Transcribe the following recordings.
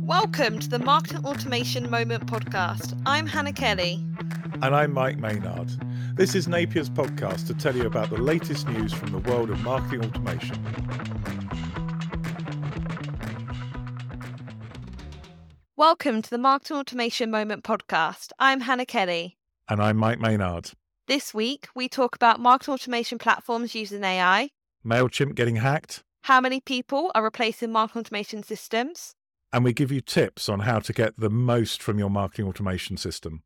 Welcome to the Marketing Automation Moment podcast. I'm Hannah Kelly. And I'm Mike Maynard. This is Napier's podcast to tell you about the latest news from the world of marketing automation. Welcome to the Marketing Automation Moment podcast. I'm Hannah Kelly. And I'm Mike Maynard. This week, we talk about marketing automation platforms using AI, MailChimp getting hacked, how many people are replacing marketing automation systems, and we give you tips on how to get the most from your marketing automation system.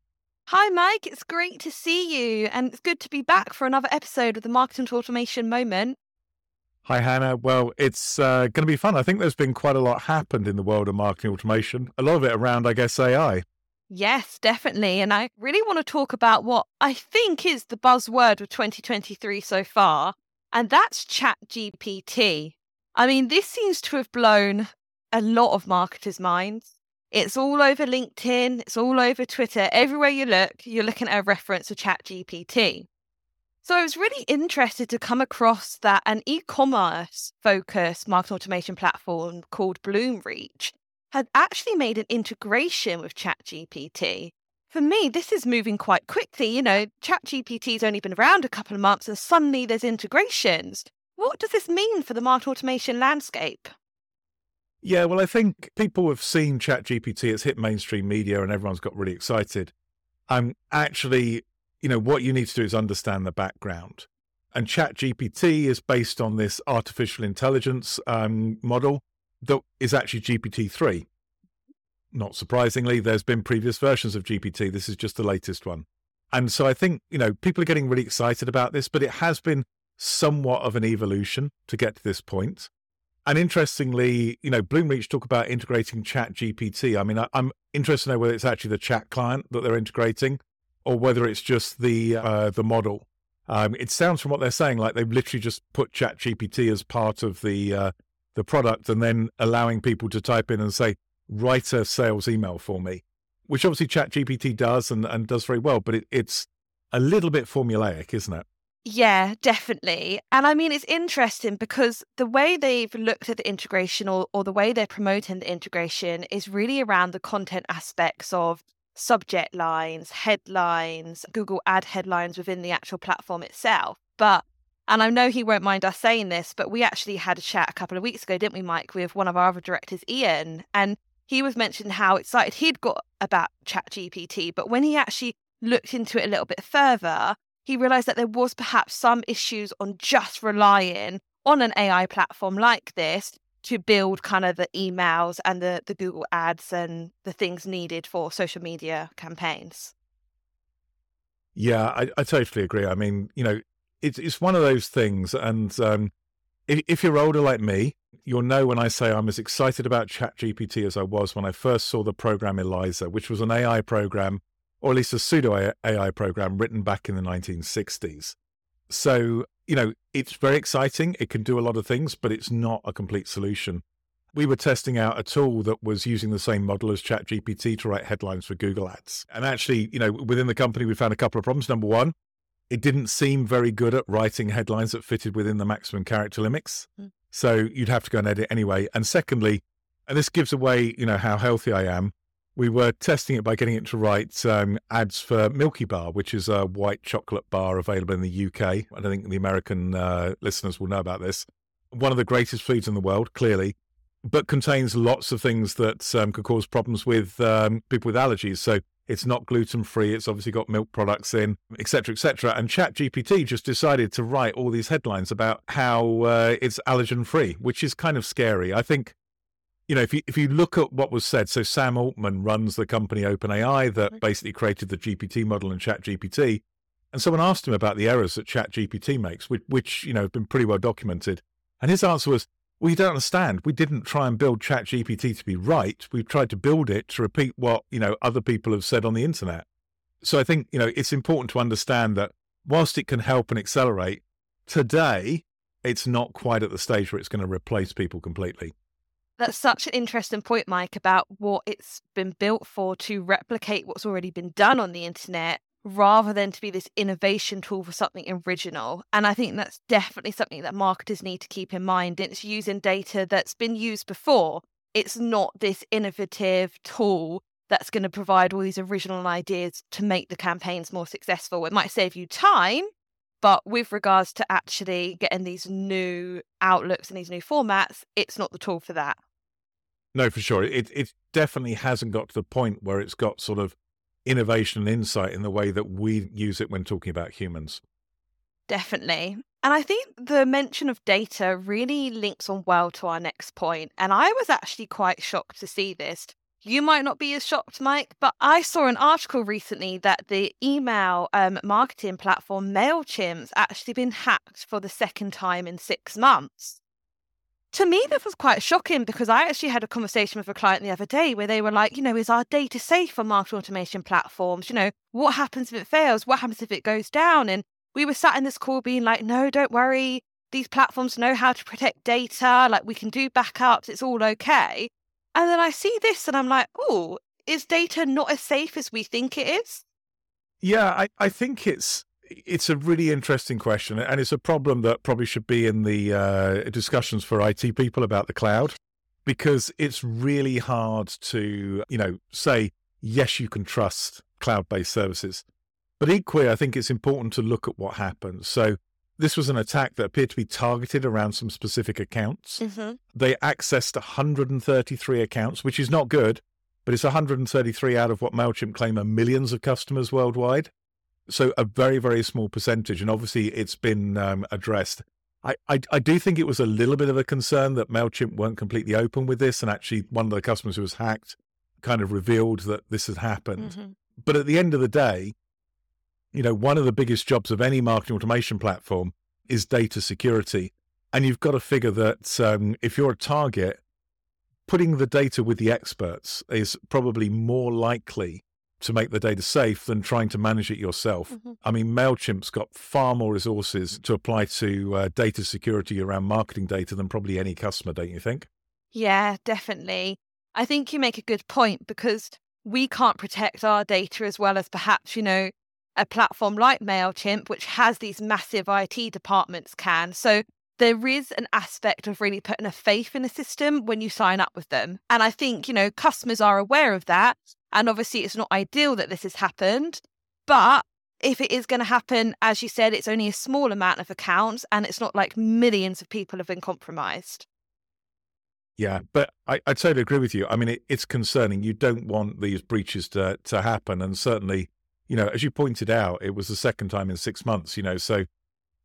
Hi, Mike. It's great to see you, and it's good to be back for another episode of the Marketing Automation Moment. Hi, Hannah. Well, it's uh, going to be fun. I think there's been quite a lot happened in the world of marketing automation, a lot of it around, I guess, AI. Yes, definitely. And I really want to talk about what I think is the buzzword of 2023 so far, and that's ChatGPT. I mean, this seems to have blown a lot of marketers' minds. It's all over LinkedIn, it's all over Twitter. Everywhere you look, you're looking at a reference to ChatGPT. So I was really interested to come across that an e-commerce focused marketing automation platform called Bloomreach had actually made an integration with ChatGPT. For me, this is moving quite quickly. You know, ChatGPT's only been around a couple of months and suddenly there's integrations. What does this mean for the marketing automation landscape? Yeah, well, I think people have seen ChatGPT. It's hit mainstream media, and everyone's got really excited. Um, actually, you know, what you need to do is understand the background. And ChatGPT is based on this artificial intelligence um, model that is actually GPT three. Not surprisingly, there's been previous versions of GPT. This is just the latest one. And so I think, you know, people are getting really excited about this, but it has been somewhat of an evolution to get to this point. And interestingly, you know, Bloomreach talk about integrating Chat GPT. I mean, I, am interested to know whether it's actually the chat client that they're integrating, or whether it's just the uh, the model. Um, it sounds from what they're saying like they've literally just put Chat GPT as part of the uh, the product, and then allowing people to type in and say, "Write a sales email for me," which obviously Chat GPT does and, and does very well. But it, it's a little bit formulaic, isn't it? Yeah, definitely. And I mean, it's interesting because the way they've looked at the integration or, or the way they're promoting the integration is really around the content aspects of subject lines, headlines, Google ad headlines within the actual platform itself. But, and I know he won't mind us saying this, but we actually had a chat a couple of weeks ago, didn't we, Mike, with one of our other directors, Ian? And he was mentioning how excited he'd got about ChatGPT. But when he actually looked into it a little bit further, he realized that there was perhaps some issues on just relying on an AI platform like this to build kind of the emails and the, the Google ads and the things needed for social media campaigns. Yeah, I, I totally agree. I mean, you know, it's it's one of those things, and um, if, if you're older like me, you'll know when I say I'm as excited about ChatGPT as I was when I first saw the program Eliza, which was an AI program or at least a pseudo AI program written back in the 1960s. So, you know, it's very exciting. It can do a lot of things, but it's not a complete solution. We were testing out a tool that was using the same model as ChatGPT to write headlines for Google Ads. And actually, you know, within the company, we found a couple of problems. Number one, it didn't seem very good at writing headlines that fitted within the maximum character limits. Mm. So you'd have to go and edit anyway. And secondly, and this gives away, you know, how healthy I am we were testing it by getting it to write um, ads for Milky Bar, which is a white chocolate bar available in the UK. I don't think the American uh, listeners will know about this. One of the greatest foods in the world, clearly, but contains lots of things that um, could cause problems with um, people with allergies. So it's not gluten free. It's obviously got milk products in, etc., etc. And ChatGPT just decided to write all these headlines about how uh, it's allergen free, which is kind of scary. I think you know, if you if you look at what was said, so Sam Altman runs the company OpenAI that mm-hmm. basically created the GPT model and ChatGPT, and someone asked him about the errors that ChatGPT makes, which, which you know have been pretty well documented, and his answer was, "Well, you don't understand. We didn't try and build ChatGPT to be right. We tried to build it to repeat what you know other people have said on the internet." So I think you know it's important to understand that whilst it can help and accelerate, today it's not quite at the stage where it's going to replace people completely. That's such an interesting point, Mike, about what it's been built for to replicate what's already been done on the internet rather than to be this innovation tool for something original. And I think that's definitely something that marketers need to keep in mind. It's using data that's been used before. it's not this innovative tool that's going to provide all these original ideas to make the campaigns more successful. It might save you time, but with regards to actually getting these new outlooks and these new formats, it's not the tool for that. No, for sure. It it definitely hasn't got to the point where it's got sort of innovation and insight in the way that we use it when talking about humans. Definitely. And I think the mention of data really links on well to our next point. And I was actually quite shocked to see this. You might not be as shocked, Mike, but I saw an article recently that the email um, marketing platform MailChimp's actually been hacked for the second time in six months. To me, this was quite shocking because I actually had a conversation with a client the other day where they were like, you know, is our data safe on marketing automation platforms? You know, what happens if it fails? What happens if it goes down? And we were sat in this call being like, no, don't worry. These platforms know how to protect data. Like we can do backups. It's all okay. And then I see this and I'm like, oh, is data not as safe as we think it is? Yeah, I, I think it's it's a really interesting question, and it's a problem that probably should be in the uh, discussions for IT people about the cloud, because it's really hard to you know say yes, you can trust cloud-based services, but equally, I think it's important to look at what happens. So this was an attack that appeared to be targeted around some specific accounts. Mm-hmm. They accessed 133 accounts, which is not good, but it's 133 out of what MailChimp claim are millions of customers worldwide. So a very, very small percentage. And obviously, it's been um, addressed. I, I, I, do think it was a little bit of a concern that MailChimp weren't completely open with this. And actually, one of the customers who was hacked kind of revealed that this had happened. Mm-hmm. But at the end of the day, you know, one of the biggest jobs of any marketing automation platform is data security. And you've got to figure that um, if you're a target, putting the data with the experts is probably more likely to make the data safe than trying to manage it yourself. Mm-hmm. I mean, MailChimp's got far more resources to apply to uh, data security around marketing data than probably any customer, don't you think? Yeah, definitely. I think you make a good point because we can't protect our data as well as perhaps, you know, a platform like MailChimp, which has these massive IT departments, can. So there is an aspect of really putting a faith in a system when you sign up with them. And I think, you know, customers are aware of that. And obviously, it's not ideal that this has happened. But if it is going to happen, as you said, it's only a small amount of accounts and it's not like millions of people have been compromised. Yeah, but I, I totally agree with you. I mean, it, it's concerning. You don't want these breaches to, to happen. And certainly, you know, as you pointed out, it was the second time in six months, you know, so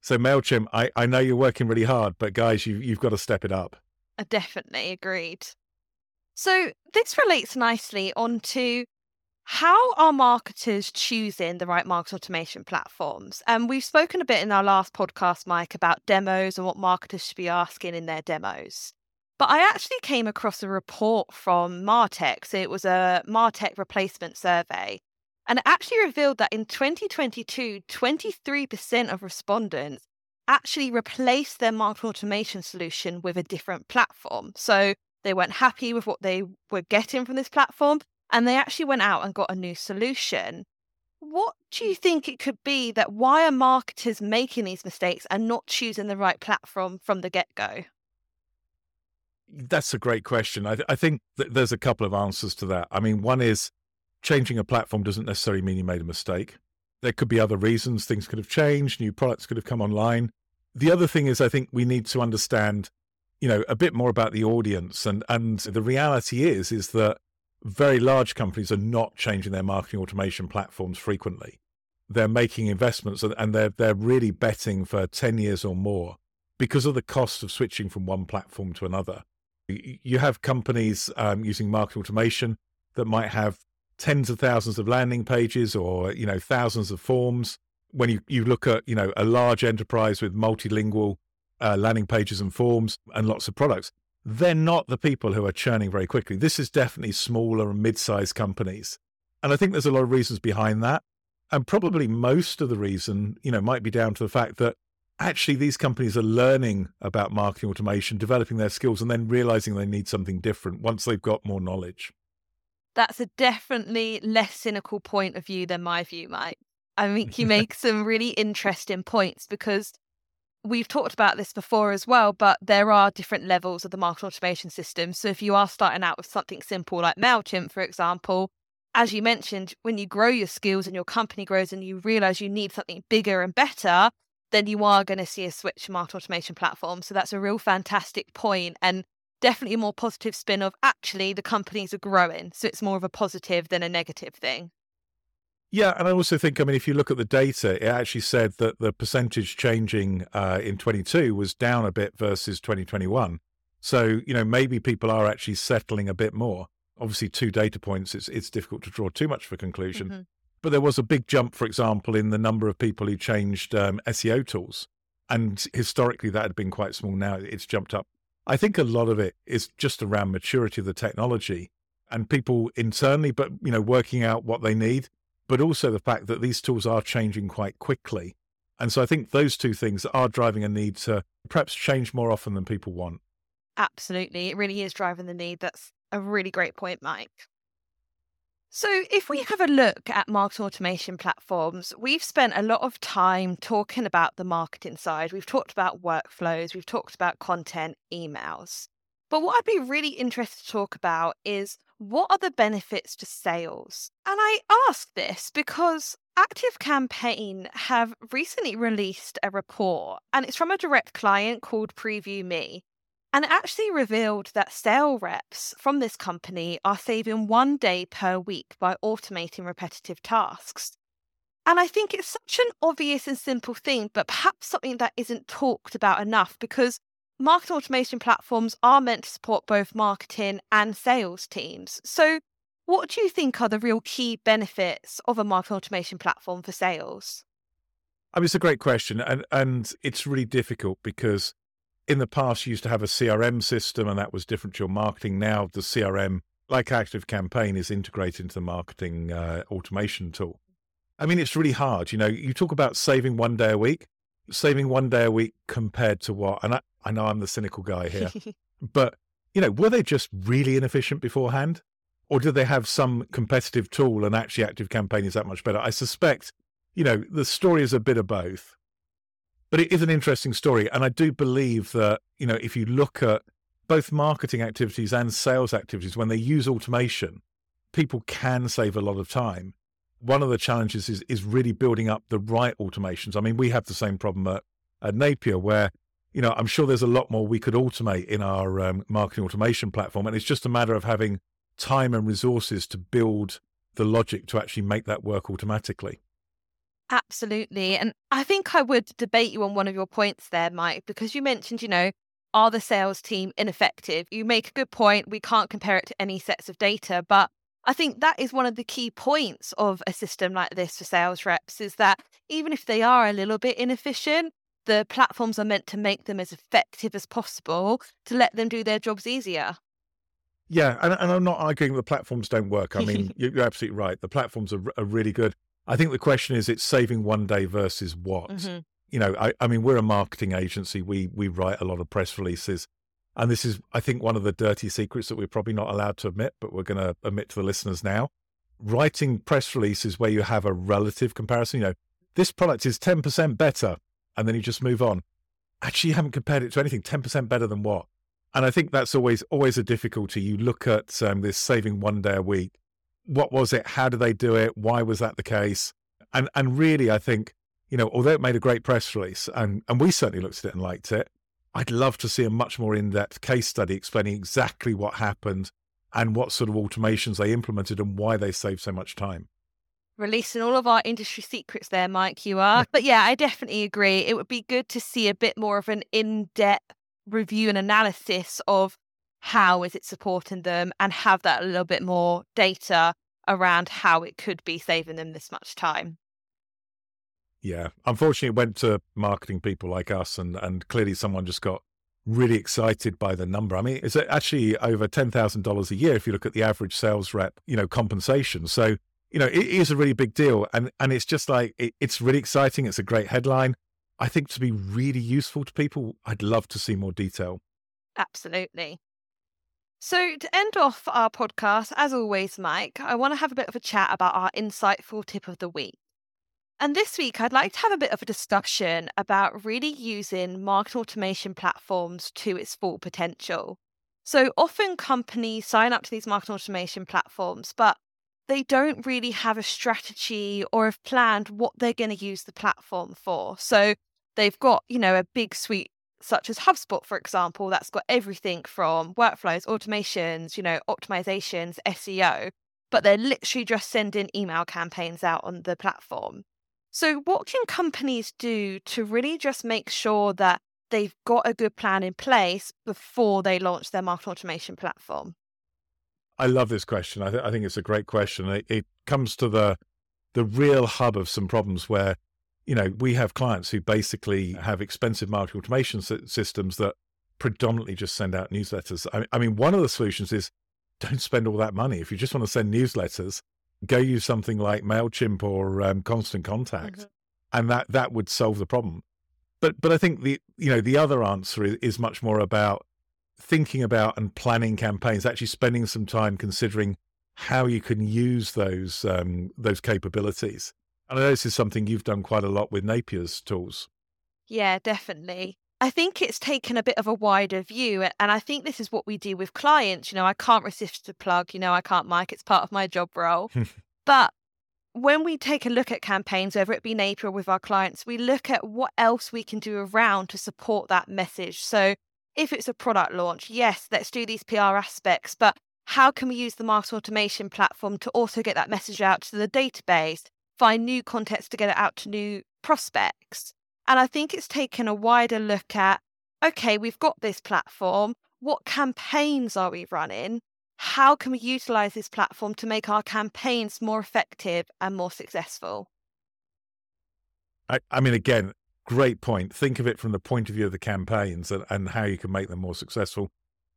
so MailChimp, I, I know you're working really hard, but guys, you you've got to step it up. I definitely agreed. So this relates nicely onto how are marketers choosing the right market automation platforms? And um, we've spoken a bit in our last podcast, Mike, about demos and what marketers should be asking in their demos. But I actually came across a report from Martech. So it was a Martech replacement survey. And it actually revealed that in 2022, 23% of respondents actually replaced their market automation solution with a different platform. So they weren't happy with what they were getting from this platform and they actually went out and got a new solution. What do you mm. think it could be that why are marketers making these mistakes and not choosing the right platform from the get go? Mm, that's a great question. I, th- I think there's a couple of answers to that. I mean, one is changing a platform doesn't necessarily mean you made a mistake. There could be other reasons. Things could have changed. New products could have come online. The other thing is, I think we need to understand, you know, a bit more about the audience. And and the reality is, is that very large companies are not changing their marketing automation platforms frequently. They're making investments and they're they're really betting for ten years or more because of the cost of switching from one platform to another. You have companies um, using marketing automation that might have tens of thousands of landing pages or you know thousands of forms when you, you look at you know a large enterprise with multilingual uh, landing pages and forms and lots of products. They're not the people who are churning very quickly. This is definitely smaller and mid-sized companies. And i think there's a lot of reasons behind that. And probably most of the reason you know might be down to the fact that actually these companies are learning about marketing automation developing their skills and then realizing they need something different once they've got more knowledge. That's a definitely less cynical point of view than my view, Mike. I think you make some really interesting points because we've talked about this before as well, but there are different levels of the marketing automation system. So if you are starting out with something simple like MailChimp, for example, as you mentioned, when you grow your skills and your company grows and you realize you need something bigger and better, then you are going to see a switch to marketing automation platform. So that's a real fantastic point and definitely a more positive spin of actually the companies are growing. So it's more of a positive than a negative thing. Yeah, and I also think, I mean, if you look at the data, it actually said that the percentage changing uh, in 22 was down a bit versus 2021. So, you know, maybe people are actually settling a bit more. Obviously, two data points, it's, it's difficult to draw too much of a conclusion. Mm-hmm. But there was a big jump, for example, in the number of people who changed um, SEO tools. And historically, that had been quite small. Now it's jumped up. I think a lot of it is just around maturity of the technology and people internally, but, you know, working out what they need but also the fact that these tools are changing quite quickly. And so I think those two things are driving a need to perhaps change more often than people want. Absolutely. It really is driving the need. That's a really great point, Mike. So, if we have a look at marketing automation platforms, we've spent a lot of time talking about the marketing side. We've talked about workflows, we've talked about content, emails. But what I'd be really interested to talk about is what are the benefits to sales? And I ask this because Active Campaign have recently released a report, and it's from a direct client called Preview Me. And it actually revealed that sale reps from this company are saving one day per week by automating repetitive tasks. And I think it's such an obvious and simple thing, but perhaps something that isn't talked about enough because marketing automation platforms are meant to support both marketing and sales teams. So, what do you think are the real key benefits of a marketing automation platform for sales? I mean, it's a great question, and and it's really difficult because in the past you used to have a CRM system, and that was different to your marketing. Now the CRM, like Active Campaign, is integrated into the marketing uh, automation tool. I mean, it's really hard. You know, you talk about saving one day a week saving one day a week compared to what? And I, I know I'm the cynical guy here, but you know, were they just really inefficient beforehand? Or did they have some competitive tool and actually active campaign is that much better? I suspect, you know, the story is a bit of both. But it is an interesting story. And I do believe that, you know, if you look at both marketing activities and sales activities, when they use automation, people can save a lot of time one of the challenges is is really building up the right automations. I mean, we have the same problem at, at Napier where, you know, I'm sure there's a lot more we could automate in our um, marketing automation platform, and it's just a matter of having time and resources to build the logic to actually make that work automatically. Absolutely. And I think I would debate you on one of your points there, Mike, because you mentioned, you know, are the sales team ineffective? You make a good point. We can't compare it to any sets of data, but I think that is one of the key points of a system like this for sales reps is that even if they are a little bit inefficient, the platforms are meant to make them as effective as possible to let them do their jobs easier. Yeah, and, and I'm not arguing the platforms don't work. I mean, you're absolutely right. The platforms are, are, really good. I think the question is it's saving one day versus what? Mm-hmm. You know, I, I mean, we're a marketing agency. We we write a lot of press releases. And this is, I think, one of the dirty secrets that we're probably not allowed to admit, but we're going to admit to the listeners now. Writing press releases where you have a relative comparison, you know, this product is 10% better, and then you just move on. Actually, you haven't compared it to anything. 10% better than what? And I think that's always always a difficulty. You look at um, this saving one day a week. What was it? How did they do it? Why was that the case? And and really, I think you know, although it made a great press release, and and we certainly looked at it and liked it, I'd love to see a much more in depth case study explaining exactly what happened and what sort of automations they implemented and why they saved so much time. Releasing all of our industry secrets there, Mike, you are. but yeah, I definitely agree. It would be good to see a bit more of an in depth review and analysis of how is it supporting them and have that a little bit more data around how it could be saving them this much time. Yeah, unfortunately, it went to marketing people like us, and and clearly someone just got really excited by the number. I mean, it's actually over ten thousand dollars a year if you look at the average sales rep, you know, compensation. So you know, it is a really big deal, and and it's just like it, it's really exciting. It's a great headline. I think to be really useful to people, I'd love to see more detail. Absolutely. So, to end off our podcast, as always, Mike, I want to have a bit of a chat about our insightful tip of the week. And this week, I'd like to have a bit of a discussion about really using market automation platforms to its full potential. So often companies sign up to these market automation platforms, but they don't really have a strategy or have planned what they're going to use the platform for. So they've got, you know, a big suite such as HubSpot, for example, that's got everything from workflows, automations, you know, optimizations, SEO, but they're literally just sending email campaigns out on the platform. So, what can companies do to really just make sure that they've got a good plan in place before they launch their market automation platform? I love this question. I, th- I think it's a great question. It, it comes to the the real hub of some problems where, you know, we have clients who basically have expensive marketing automation systems that predominantly just send out newsletters. I, I mean, one of the solutions is don't spend all that money. If you just want to send newsletters, go use something like Mailchimp or um, Constant Contact, mm-hmm. and that that would solve the problem. But but I think the you know the other answer is, is much more about thinking about and planning campaigns, actually spending some time considering how you can use those um, those capabilities. And I know this is something you've done quite a lot with Napier's tools. Yeah, definitely. I think it's taken a bit of a wider view. And I think this is what we do with clients. You know, I can't resist a plug, you know, I can't Mike, it's part of my job role. but when we take a look at campaigns, whether it be Napier or with our clients, we look at what else we can do around to support that message. So if it's a product launch, yes, let's do these PR aspects, but how can we use the market automation platform to also get that message out to the database, find new context to get it out to new prospects? And I think it's taken a wider look at okay, we've got this platform. What campaigns are we running? How can we utilize this platform to make our campaigns more effective and more successful? I, I mean, again, great point. Think of it from the point of view of the campaigns and, and how you can make them more successful.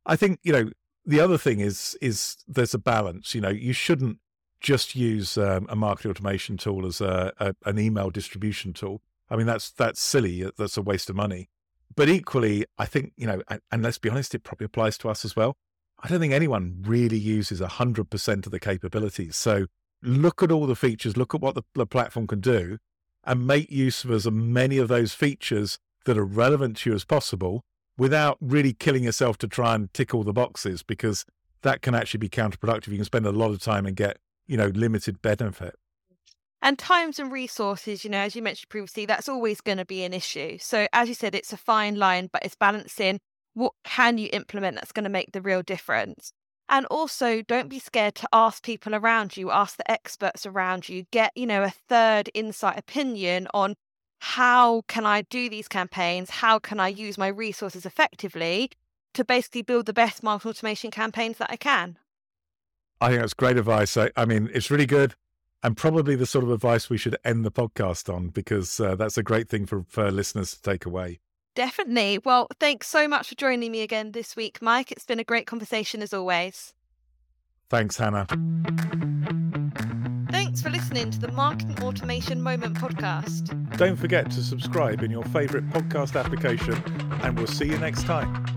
I think, you know, the other thing is is there's a balance. You know, you shouldn't just use um, a marketing automation tool as a, a, an email distribution tool. I mean, that's that's silly. That's a waste of money. But equally, I think you know, and, and let's be honest, it probably applies to us as well. I don't think anyone really uses hundred percent of the capabilities. So look at all the features, look at what the, the platform can do, and make use of as many of those features that are relevant to you as possible, without really killing yourself to try and tick all the boxes, because that can actually be counterproductive. You can spend a lot of time and get you know limited benefit. And times and resources, you know, as you mentioned previously, that's always going to be an issue. So, as you said, it's a fine line, but it's balancing what can you implement that's going to make the real difference. And also, don't be scared to ask people around you, ask the experts around you, get, you know, a third insight opinion on how can I do these campaigns? How can I use my resources effectively to basically build the best marketing automation campaigns that I can? I think that's great advice. I, I mean, it's really good and probably the sort of advice we should end the podcast on because uh, that's a great thing for, for listeners to take away. Definitely. Well, thanks so much for joining me again this week, Mike. It's been a great conversation as always. Thanks, Hannah. Thanks for listening to the Marketing Automation Moment podcast. Don't forget to subscribe in your favourite podcast application, and we'll see you next time.